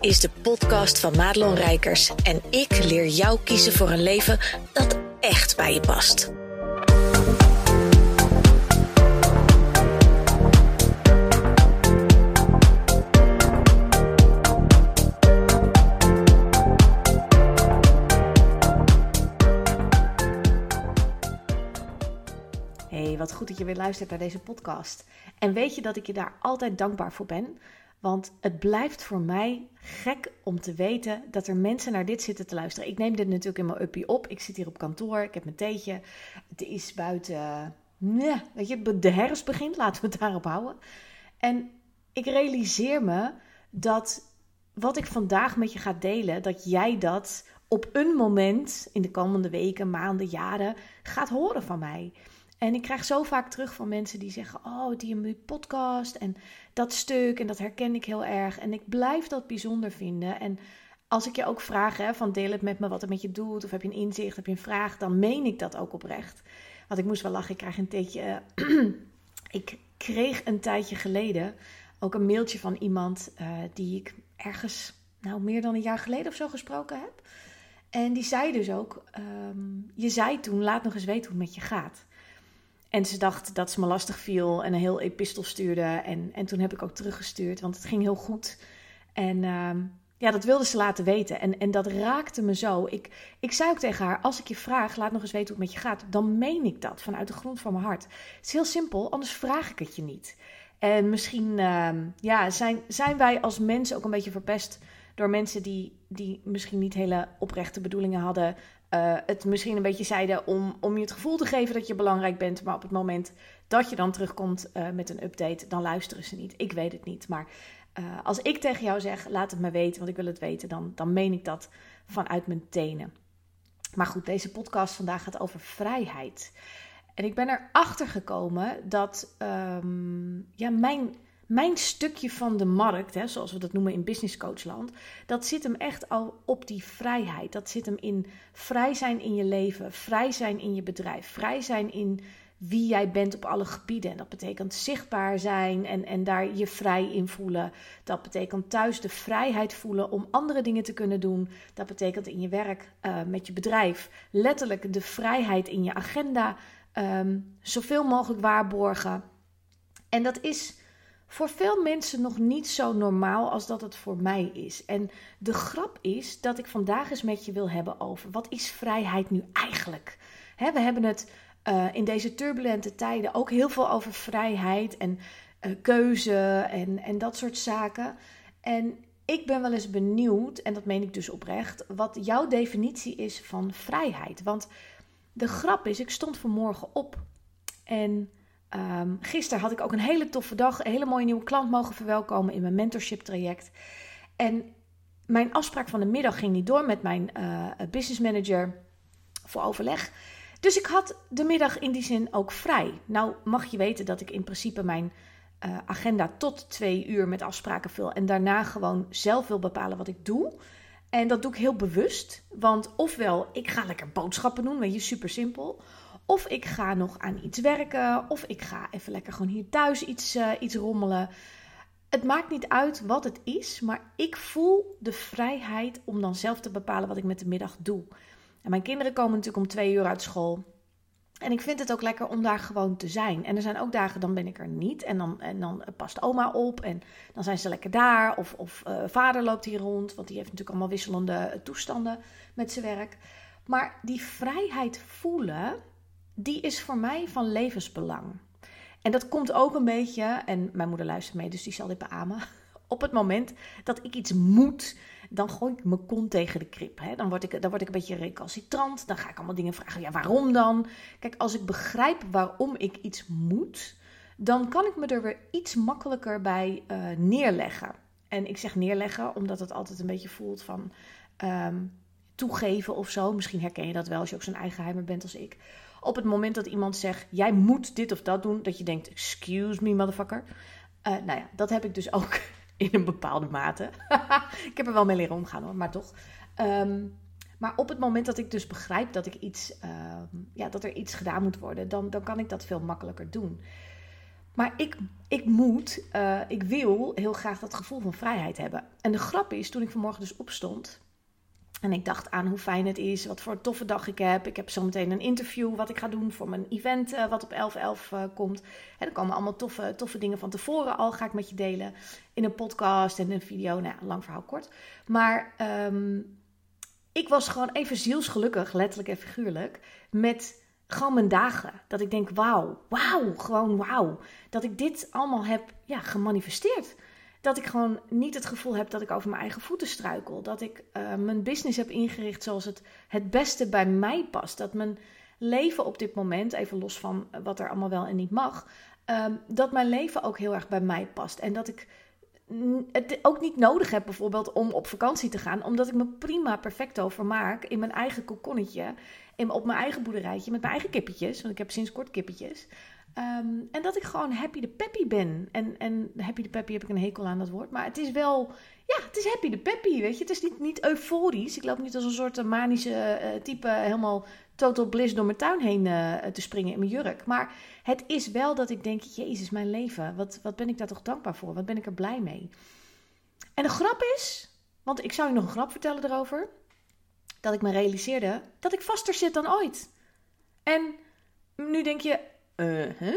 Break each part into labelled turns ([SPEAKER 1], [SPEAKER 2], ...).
[SPEAKER 1] is de podcast van Madelon Rijkers en ik leer jou kiezen voor een leven dat echt bij je past.
[SPEAKER 2] Hey, wat goed dat je weer luistert naar deze podcast. En weet je dat ik je daar altijd dankbaar voor ben? Want het blijft voor mij gek om te weten dat er mensen naar dit zitten te luisteren. Ik neem dit natuurlijk in mijn uppie op. Ik zit hier op kantoor, ik heb mijn theetje. Het is buiten, nee, weet je, de herfst begint, laten we het daarop houden. En ik realiseer me dat wat ik vandaag met je ga delen, dat jij dat op een moment in de komende weken, maanden, jaren gaat horen van mij. En ik krijg zo vaak terug van mensen die zeggen: Oh, die podcast en dat stuk en dat herken ik heel erg. En ik blijf dat bijzonder vinden. En als ik je ook vraag hè, van deel het met me wat het met je doet, of heb je een inzicht, heb je een vraag, dan meen ik dat ook oprecht. Want ik moest wel lachen, ik krijg een tijdje. ik kreeg een tijdje geleden ook een mailtje van iemand uh, die ik ergens, nou meer dan een jaar geleden of zo gesproken heb. En die zei dus ook: um, Je zei toen, laat nog eens weten hoe het met je gaat. En ze dacht dat ze me lastig viel en een heel epistel stuurde. En, en toen heb ik ook teruggestuurd, want het ging heel goed. En uh, ja, dat wilde ze laten weten. En, en dat raakte me zo. Ik, ik zei ook tegen haar: Als ik je vraag, laat nog eens weten hoe het met je gaat. Dan meen ik dat vanuit de grond van mijn hart. Het is heel simpel, anders vraag ik het je niet. En misschien uh, ja, zijn, zijn wij als mensen ook een beetje verpest door mensen die, die misschien niet hele oprechte bedoelingen hadden. Uh, het misschien een beetje zeiden om, om je het gevoel te geven dat je belangrijk bent. Maar op het moment dat je dan terugkomt uh, met een update, dan luisteren ze niet. Ik weet het niet. Maar uh, als ik tegen jou zeg, laat het me weten, want ik wil het weten, dan, dan meen ik dat vanuit mijn tenen. Maar goed, deze podcast vandaag gaat over vrijheid. En ik ben erachter gekomen dat um, ja, mijn mijn stukje van de markt, hè, zoals we dat noemen in business coachland, dat zit hem echt al op die vrijheid. Dat zit hem in vrij zijn in je leven, vrij zijn in je bedrijf, vrij zijn in wie jij bent op alle gebieden. En dat betekent zichtbaar zijn en, en daar je vrij in voelen. Dat betekent thuis de vrijheid voelen om andere dingen te kunnen doen. Dat betekent in je werk uh, met je bedrijf letterlijk de vrijheid in je agenda um, zoveel mogelijk waarborgen. En dat is voor veel mensen nog niet zo normaal als dat het voor mij is. En de grap is dat ik vandaag eens met je wil hebben over wat is vrijheid nu eigenlijk? He, we hebben het uh, in deze turbulente tijden ook heel veel over vrijheid en uh, keuze en, en dat soort zaken. En ik ben wel eens benieuwd, en dat meen ik dus oprecht, wat jouw definitie is van vrijheid. Want de grap is, ik stond vanmorgen op en Um, gisteren had ik ook een hele toffe dag, een hele mooie nieuwe klant mogen verwelkomen in mijn mentorship traject. En mijn afspraak van de middag ging niet door met mijn uh, business manager voor overleg. Dus ik had de middag in die zin ook vrij. Nou mag je weten dat ik in principe mijn uh, agenda tot twee uur met afspraken vul en daarna gewoon zelf wil bepalen wat ik doe. En dat doe ik heel bewust, want ofwel ik ga lekker boodschappen doen, weet je, super simpel. Of ik ga nog aan iets werken. Of ik ga even lekker gewoon hier thuis iets, uh, iets rommelen. Het maakt niet uit wat het is, maar ik voel de vrijheid om dan zelf te bepalen wat ik met de middag doe. En mijn kinderen komen natuurlijk om twee uur uit school. En ik vind het ook lekker om daar gewoon te zijn. En er zijn ook dagen, dan ben ik er niet. En dan, en dan past oma op. En dan zijn ze lekker daar. Of, of uh, vader loopt hier rond. Want die heeft natuurlijk allemaal wisselende toestanden met zijn werk. Maar die vrijheid voelen, die is voor mij van levensbelang. En dat komt ook een beetje, en mijn moeder luistert mee, dus die zal dit beamen. Op het moment dat ik iets moet, dan gooi ik mijn kont tegen de krip. Hè? Dan, word ik, dan word ik een beetje recalcitrant. Dan ga ik allemaal dingen vragen. Ja, waarom dan? Kijk, als ik begrijp waarom ik iets moet, dan kan ik me er weer iets makkelijker bij uh, neerleggen. En ik zeg neerleggen omdat het altijd een beetje voelt van um, toegeven of zo. Misschien herken je dat wel als je ook zo'n eigenheimer bent als ik op het moment dat iemand zegt: jij moet dit of dat doen, dat je denkt: excuse me, motherfucker. Uh, nou ja, dat heb ik dus ook in een bepaalde mate. ik heb er wel mee leren omgaan hoor, maar toch. Um, maar op het moment dat ik dus begrijp dat, ik iets, uh, ja, dat er iets gedaan moet worden, dan, dan kan ik dat veel makkelijker doen. Maar ik, ik moet, uh, ik wil heel graag dat gevoel van vrijheid hebben. En de grap is, toen ik vanmorgen dus opstond en ik dacht aan hoe fijn het is, wat voor een toffe dag ik heb. Ik heb zometeen een interview wat ik ga doen voor mijn event uh, wat op 11.11 11, uh, komt. En er komen allemaal toffe, toffe dingen van tevoren al, ga ik met je delen in een podcast en een video. Nou, lang verhaal kort. Maar um, ik was gewoon even zielsgelukkig, letterlijk en figuurlijk, met gewoon mijn dagen. Dat ik denk, wauw, wauw, gewoon wauw. Dat ik dit allemaal heb ja, gemanifesteerd. Dat ik gewoon niet het gevoel heb dat ik over mijn eigen voeten struikel. Dat ik uh, mijn business heb ingericht zoals het het beste bij mij past. Dat mijn leven op dit moment, even los van wat er allemaal wel en niet mag, um, dat mijn leven ook heel erg bij mij past. En dat ik het ook niet nodig heb bijvoorbeeld om op vakantie te gaan, omdat ik me prima perfect vermaak in mijn eigen kokonnetje, in, op mijn eigen boerderijtje met mijn eigen kippetjes, want ik heb sinds kort kippetjes. Um, en dat ik gewoon happy de peppy ben. En, en happy de peppy heb ik een hekel aan dat woord. Maar het is wel, ja, het is happy de peppy, weet je. Het is niet, niet euforisch. Ik loop niet als een soort manische uh, type helemaal total bliss door mijn tuin heen uh, te springen in mijn jurk. Maar het is wel dat ik denk, jezus, mijn leven. Wat, wat ben ik daar toch dankbaar voor? Wat ben ik er blij mee? En de grap is, want ik zou je nog een grap vertellen erover. Dat ik me realiseerde dat ik vaster zit dan ooit. En nu denk je, uh.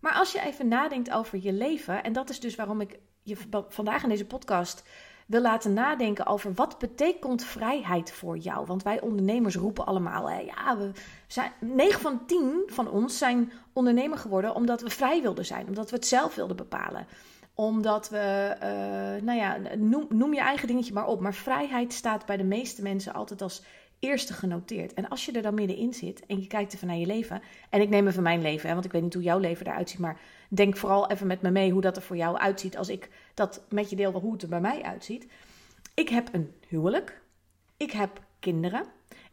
[SPEAKER 2] Maar als je even nadenkt over je leven, en dat is dus waarom ik je vandaag in deze podcast wil laten nadenken over wat betekent vrijheid voor jou. Want wij ondernemers roepen allemaal, hè, ja, we zijn, 9 van 10 van ons zijn ondernemer geworden omdat we vrij wilden zijn, omdat we het zelf wilden bepalen. Omdat we, uh, nou ja, noem, noem je eigen dingetje maar op. Maar vrijheid staat bij de meeste mensen altijd als eerste genoteerd. En als je er dan middenin zit en je kijkt even naar je leven. En ik neem even mijn leven, hè, want ik weet niet hoe jouw leven eruit ziet. Maar denk vooral even met me mee hoe dat er voor jou uitziet. Als ik dat met je deel, hoe het er bij mij uitziet. Ik heb een huwelijk. Ik heb kinderen.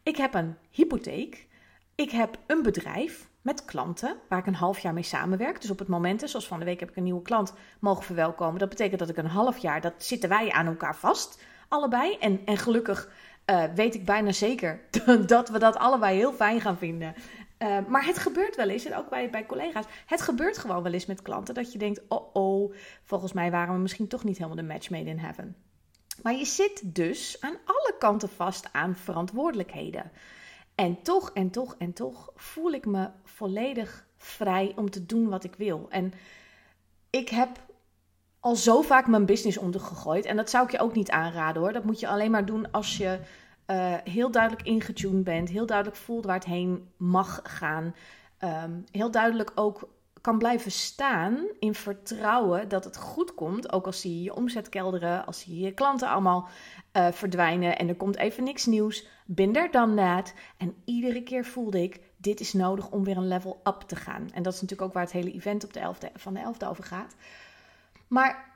[SPEAKER 2] Ik heb een hypotheek. Ik heb een bedrijf met klanten waar ik een half jaar mee samenwerk. Dus op het moment, zoals van de week heb ik een nieuwe klant mogen verwelkomen. Dat betekent dat ik een half jaar, dat zitten wij aan elkaar vast, allebei. En, en gelukkig uh, weet ik bijna zeker dat we dat allebei heel fijn gaan vinden. Uh, maar het gebeurt wel eens, en ook bij, bij collega's, het gebeurt gewoon wel eens met klanten dat je denkt: oh oh, volgens mij waren we misschien toch niet helemaal de match made in heaven. Maar je zit dus aan alle kanten vast aan verantwoordelijkheden. En toch, en toch, en toch voel ik me volledig vrij om te doen wat ik wil. En ik heb al zo vaak mijn business ondergegooid. En dat zou ik je ook niet aanraden hoor. Dat moet je alleen maar doen als je uh, heel duidelijk ingetuned bent. Heel duidelijk voelt waar het heen mag gaan. Um, heel duidelijk ook kan blijven staan in vertrouwen dat het goed komt. Ook als zie je je omzet kelderen, als zie je je klanten allemaal uh, verdwijnen en er komt even niks nieuws. Binder dan dat. En iedere keer voelde ik, dit is nodig om weer een level up te gaan. En dat is natuurlijk ook waar het hele event op de 11e, van de 11e over gaat. Maar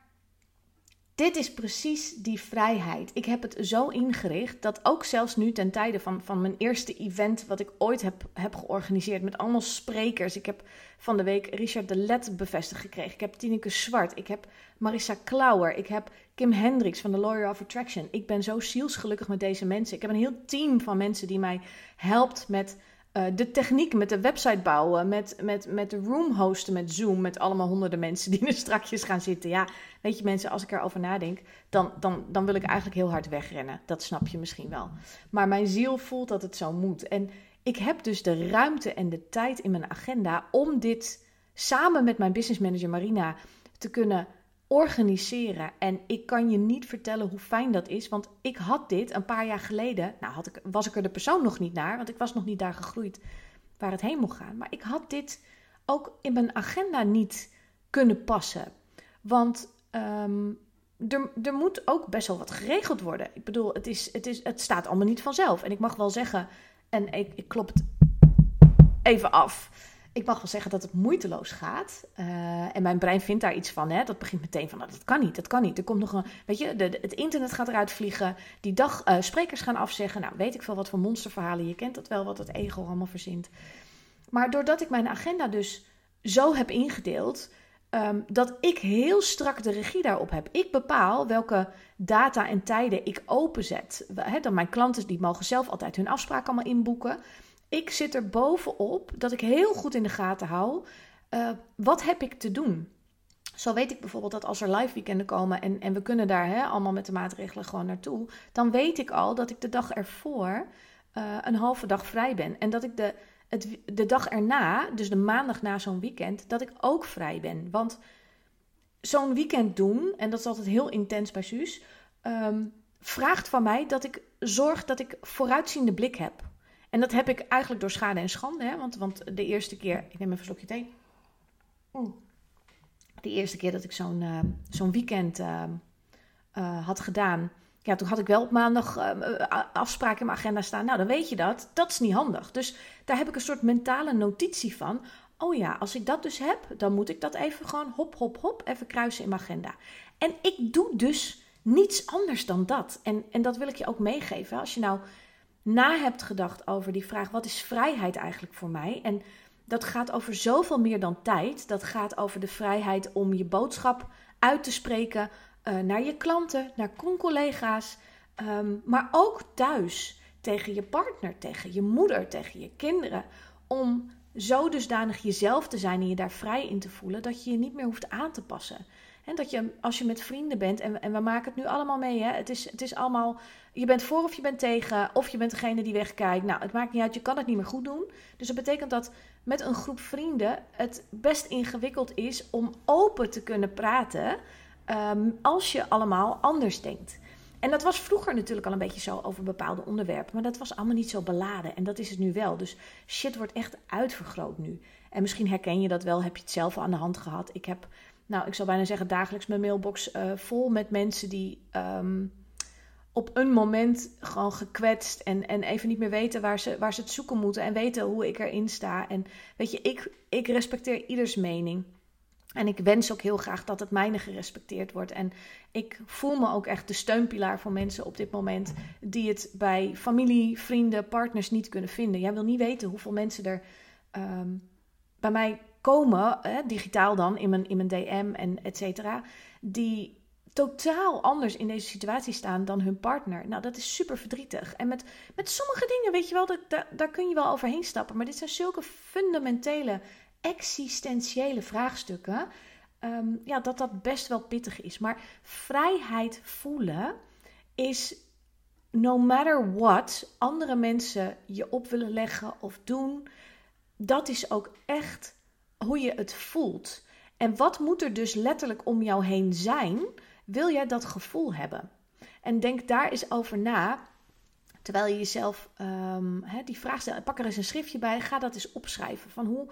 [SPEAKER 2] dit is precies die vrijheid. Ik heb het zo ingericht dat ook zelfs nu ten tijde van, van mijn eerste event, wat ik ooit heb, heb georganiseerd met allemaal sprekers. Ik heb van de week Richard de Let bevestigd gekregen. Ik heb Tineke Zwart. Ik heb Marissa Klauer. Ik heb Kim Hendricks van de Lawyer of Attraction. Ik ben zo zielsgelukkig met deze mensen. Ik heb een heel team van mensen die mij helpt met uh, de techniek met de website bouwen, met, met, met de room hosten met Zoom, met allemaal honderden mensen die er strakjes gaan zitten. Ja, weet je mensen, als ik erover nadenk, dan, dan, dan wil ik eigenlijk heel hard wegrennen. Dat snap je misschien wel. Maar mijn ziel voelt dat het zo moet. En ik heb dus de ruimte en de tijd in mijn agenda om dit samen met mijn business manager Marina te kunnen organiseren. En ik kan je niet vertellen hoe fijn dat is. Want ik had dit een paar jaar geleden. Nou, had ik, was ik er de persoon nog niet naar. Want ik was nog niet daar gegroeid waar het heen mocht gaan. Maar ik had dit ook in mijn agenda niet kunnen passen. Want um, er, er moet ook best wel wat geregeld worden. Ik bedoel, het, is, het, is, het staat allemaal niet vanzelf. En ik mag wel zeggen, en ik, ik klop het even af ik mag wel zeggen dat het moeiteloos gaat. Uh, en mijn brein vindt daar iets van. Hè? Dat begint meteen van, nou, dat kan niet, dat kan niet. Er komt nog een, weet je, de, het internet gaat eruit vliegen. Die dag uh, sprekers gaan afzeggen. Nou, weet ik veel wat voor monsterverhalen. Je kent dat wel, wat het ego allemaal verzint. Maar doordat ik mijn agenda dus zo heb ingedeeld... Um, dat ik heel strak de regie daarop heb. Ik bepaal welke data en tijden ik openzet. He, dan mijn klanten die mogen zelf altijd hun afspraak allemaal inboeken ik zit er bovenop dat ik heel goed in de gaten hou Uh, wat heb ik te doen? Zo weet ik bijvoorbeeld dat als er live weekenden komen en, en we kunnen daar hè, allemaal met de maatregelen gewoon naartoe, dan weet ik al dat ik de dag ervoor uh, een halve dag vrij ben. En dat ik de, het, de dag erna, dus de maandag na zo'n weekend, dat ik ook vrij ben. Want zo'n weekend doen, en dat is altijd heel intens bij Suus, um, vraagt van mij dat ik zorg dat ik vooruitziende blik heb. En dat heb ik eigenlijk door schade en schande. Hè? Want, want de eerste keer, ik neem even een slokje thee. Mm. De eerste keer dat ik zo'n uh, zo'n weekend uh, uh, had gedaan. Ja, toen had ik wel op maandag afspraken in mijn agenda staan. Nou, dan weet je dat. Dat is niet handig. Dus daar heb ik een soort mentale notitie van. Oh ja, als ik dat dus heb, dan moet ik dat even gewoon hop, hop, hop even kruisen in mijn agenda. En ik doe dus niets anders dan dat. En, en dat wil ik je ook meegeven. Als je nou na hebt gedacht over die vraag: wat is vrijheid eigenlijk voor mij? En dat gaat over zoveel meer dan tijd. Dat gaat over de vrijheid om je boodschap uit te spreken uh, naar je klanten, naar collega's, um, maar ook thuis tegen je partner, tegen je moeder, tegen je kinderen. Om zo dusdanig jezelf te zijn en je daar vrij in te voelen dat je je niet meer hoeft aan te passen. Dat je, als je met vrienden bent, en, en we maken het nu allemaal mee, hè, het, is, het is allemaal, je bent voor of je bent tegen, of je bent degene die wegkijkt. Nou, het maakt niet uit, je kan het niet meer goed doen. Dus dat betekent dat met een groep vrienden het best ingewikkeld is om open te kunnen praten um, als je allemaal anders denkt. En dat was vroeger natuurlijk al een beetje zo over bepaalde onderwerpen, maar dat was allemaal niet zo beladen. En dat is het nu wel. Dus shit wordt echt uitvergroot nu. En misschien herken je dat wel, heb je het zelf aan de hand gehad. Ik heb nou, ik zou bijna zeggen dagelijks mijn mailbox uh, vol met mensen die um, op een moment gewoon gekwetst en, en even niet meer weten waar ze, waar ze het zoeken moeten en weten hoe ik erin sta. En weet je, ik, ik respecteer ieders mening. En ik wens ook heel graag dat het mijne gerespecteerd wordt. En ik voel me ook echt de steunpilaar voor mensen op dit moment die het bij familie, vrienden, partners niet kunnen vinden. Jij wil niet weten hoeveel mensen er um, bij mij komen, digitaal dan, in mijn, in mijn DM en et cetera, die totaal anders in deze situatie staan dan hun partner. Nou, dat is super verdrietig. En met, met sommige dingen, weet je wel, dat, daar, kun je wel overheen stappen. Maar dit zijn zulke fundamentele, existentiële vraagstukken. Um, ja, dat dat best wel pittig is. Maar vrijheid voelen is no matter what andere mensen je op willen leggen of doen. Dat is ook echt hoe je het voelt. En wat moet er dus letterlijk om jou heen zijn, wil jij dat gevoel hebben? En denk daar eens over na, terwijl je jezelf um, die vraag stelt. Pak er eens een schriftje bij, ga dat eens opschrijven. Van hoe,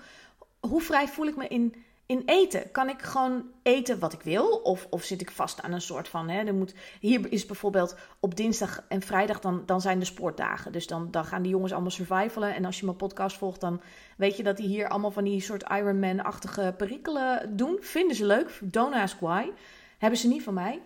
[SPEAKER 2] hoe vrij voel ik me in in eten kan ik gewoon eten wat ik wil? Of, of zit ik vast aan een soort van. Hè, moet, hier is bijvoorbeeld op dinsdag en vrijdag, dan, dan zijn de sportdagen. Dus dan, dan gaan die jongens allemaal survivalen. En als je mijn podcast volgt, dan weet je dat die hier allemaal van die soort Ironman-achtige perikelen doen. Vinden ze leuk. Don't ask why. Hebben ze niet van mij.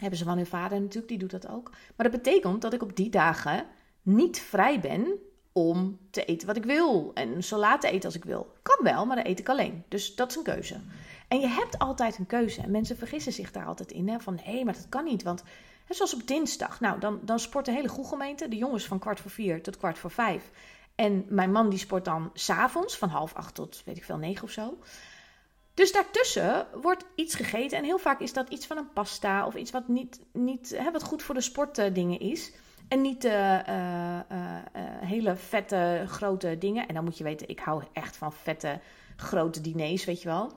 [SPEAKER 2] Hebben ze van hun vader natuurlijk, die doet dat ook. Maar dat betekent dat ik op die dagen niet vrij ben om te eten wat ik wil. En zo laat te eten als ik wil. Kan wel, maar dan eet ik alleen. Dus dat is een keuze. En je hebt altijd een keuze. En mensen vergissen zich daar altijd in. Hè? Van nee, maar dat kan niet. Want hè, zoals op dinsdag. Nou, dan, dan sport de hele gemeente. De jongens van kwart voor vier tot kwart voor vijf. En mijn man die sport dan s'avonds van half acht tot weet ik veel negen of zo. Dus daartussen wordt iets gegeten. En heel vaak is dat iets van een pasta of iets wat niet, niet hè, wat goed voor de sportdingen is. En niet uh, hele vette, grote dingen. En dan moet je weten, ik hou echt van vette, grote diners, weet je wel.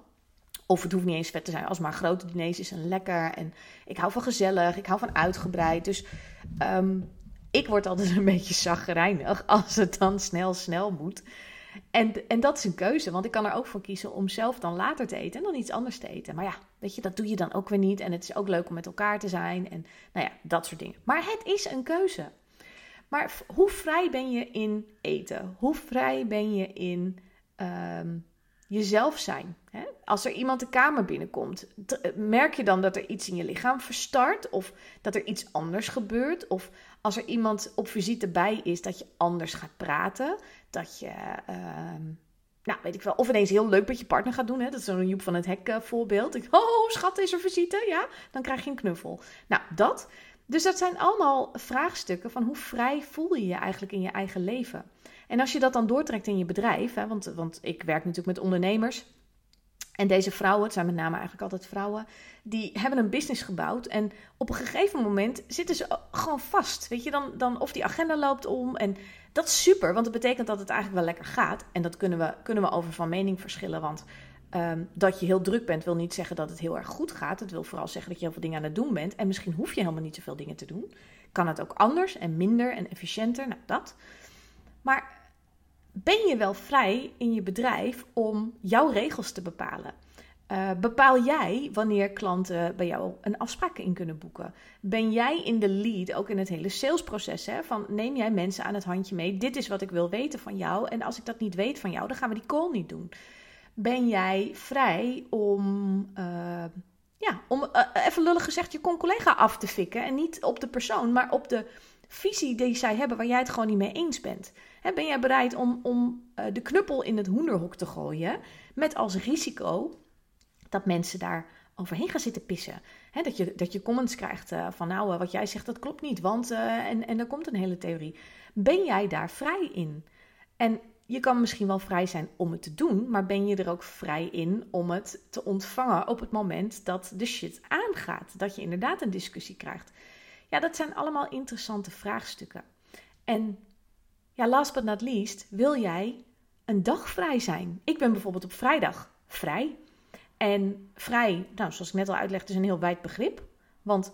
[SPEAKER 2] Of het hoeft niet eens vet te zijn, als maar grote diners is een lekker. En ik hou van gezellig, ik hou van uitgebreid. Dus um, ik word altijd een beetje zagrijnig als het dan snel, snel moet. En, en dat is een keuze, want ik kan er ook voor kiezen om zelf dan later te eten en dan iets anders te eten. Maar ja, weet je, dat doe je dan ook weer niet. En het is ook leuk om met elkaar te zijn en nou ja, dat soort dingen. Maar het is een keuze. Maar hoe vrij ben je in eten? Hoe vrij ben je in um, jezelf zijn? Hè? Als er iemand de kamer binnenkomt, merk je dan dat er iets in je lichaam verstart? Of dat er iets anders gebeurt? Of als er iemand op visite bij is, dat je anders gaat praten? Dat je, uh, nou weet ik wel, of ineens heel leuk met je partner gaat doen. Hè? Dat is zo'n Joep van het Hek uh, voorbeeld. Ik, oh, schat, is er visite? Ja, dan krijg je een knuffel. Nou, dat. Dus dat zijn allemaal vraagstukken van hoe vrij voel je je eigenlijk in je eigen leven. En als je dat dan doortrekt in je bedrijf, hè, want, want ik werk natuurlijk met ondernemers. En deze vrouwen, het zijn met name eigenlijk altijd vrouwen, die hebben een business gebouwd. En op een gegeven moment zitten ze gewoon vast. Weet je, dan, dan of die agenda loopt om. En dat is super, want dat betekent dat het eigenlijk wel lekker gaat. En dat kunnen we, kunnen we over van mening verschillen. Want um, dat je heel druk bent, wil niet zeggen dat het heel erg goed gaat. Het wil vooral zeggen dat je heel veel dingen aan het doen bent. En misschien hoef je helemaal niet zoveel dingen te doen. Kan het ook anders en minder en efficiënter? Nou, dat. Maar ben je wel vrij in je bedrijf om jouw regels te bepalen? Uh, bepaal jij wanneer klanten bij jou een afspraak in kunnen boeken? Ben jij in de lead, ook in het hele salesproces? Hè? Van neem jij mensen aan het handje mee? Dit is wat ik wil weten van jou. En als ik dat niet weet van jou, dan gaan we die call niet doen. Ben jij vrij om, uh, ja, om uh, even lullig gezegd, je collega af te fikken? En niet op de persoon, maar op de visie die zij hebben waar jij het gewoon niet mee eens bent. Hè, ben jij bereid om, om de knuppel in het hoenderhok te gooien met als risico dat mensen daar overheen gaan zitten pissen. dat, je, dat je comments krijgt uh, van nou, uh, wat jij zegt dat klopt niet, want uh, en, en er komt een hele theorie. Ben jij daar vrij in? En je kan misschien wel vrij zijn om het te doen, maar ben je er ook vrij in om het te ontvangen op het moment dat de shit aangaat? Dat je inderdaad een discussie krijgt. Ja, dat zijn allemaal interessante vraagstukken. En ja, last but not least, wil jij een dag vrij zijn? Ik ben bijvoorbeeld op vrijdag vrij. En vrij, nou, zoals ik net al uitlegde, is een heel wijd begrip. Want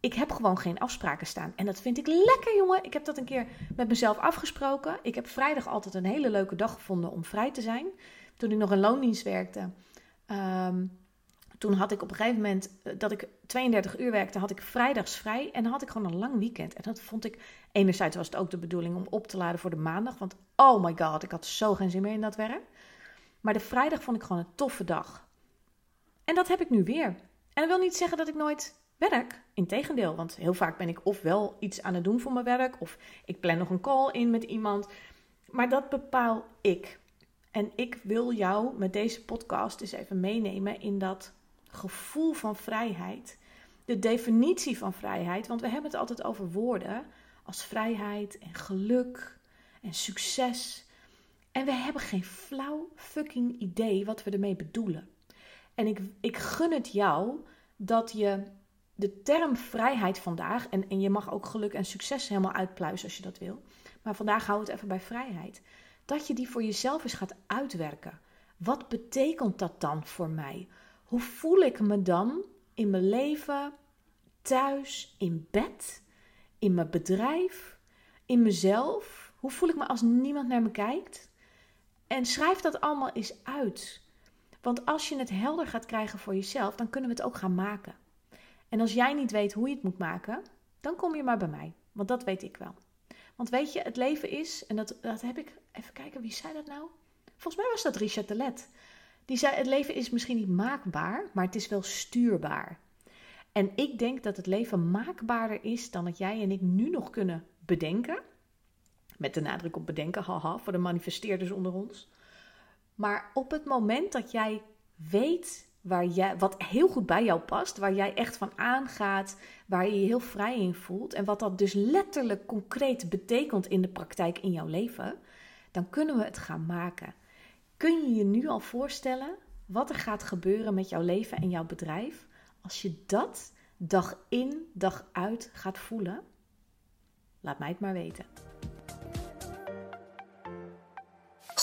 [SPEAKER 2] ik heb gewoon geen afspraken staan. En dat vind ik lekker, jongen. Ik heb dat een keer met mezelf afgesproken. Ik heb vrijdag altijd een hele leuke dag gevonden om vrij te zijn. Toen ik nog in loondienst werkte, ehm, toen had ik op een gegeven moment eh, dat ik 32 uur werkte, had ik vrijdags vrij. En dan had ik gewoon een lang weekend. En dat vond ik, enerzijds was het ook de bedoeling om op te laden voor de maandag. Want oh my god, ik had zo geen zin meer in dat werk. Maar de vrijdag vond ik gewoon een toffe dag. En dat heb ik nu weer. En dat wil niet zeggen dat ik nooit werk. Integendeel, want heel vaak ben ik ofwel iets aan het doen voor mijn werk, of ik plan nog een call in met iemand. Maar dat bepaal ik. En ik wil jou met deze podcast eens even meenemen in dat gevoel van vrijheid. De definitie van vrijheid, want we hebben het altijd over woorden als vrijheid en geluk en succes. En we hebben geen flauw fucking idee wat we ermee bedoelen. En ik, ik gun het jou dat je de term vrijheid vandaag, en, en je mag ook geluk en succes helemaal uitpluizen als je dat wil, maar vandaag hou het even bij vrijheid. Dat je die voor jezelf eens gaat uitwerken. Wat betekent dat dan voor mij? Hoe voel ik me dan in mijn leven, thuis, in bed, in mijn bedrijf, in mezelf? Hoe voel ik me als niemand naar me kijkt? En schrijf dat allemaal eens uit. Want als je het helder gaat krijgen voor jezelf, dan kunnen we het ook gaan maken. En als jij niet weet hoe je het moet maken, dan kom je maar bij mij. Want dat weet ik wel. Want weet je, het leven is, en dat, dat heb ik, even kijken, wie zei dat nou? Volgens mij was dat Richard Telet. Die zei, het leven is misschien niet maakbaar, maar het is wel stuurbaar. En ik denk dat het leven maakbaarder is dan dat jij en ik nu nog kunnen bedenken. Met de nadruk op bedenken, haha, voor de manifesteerders onder ons. Maar op het moment dat jij weet waar jij, wat heel goed bij jou past, waar jij echt van aangaat, waar je je heel vrij in voelt en wat dat dus letterlijk concreet betekent in de praktijk in jouw leven, dan kunnen we het gaan maken. Kun je je nu al voorstellen wat er gaat gebeuren met jouw leven en jouw bedrijf als je dat dag in, dag uit gaat voelen? Laat mij het maar weten.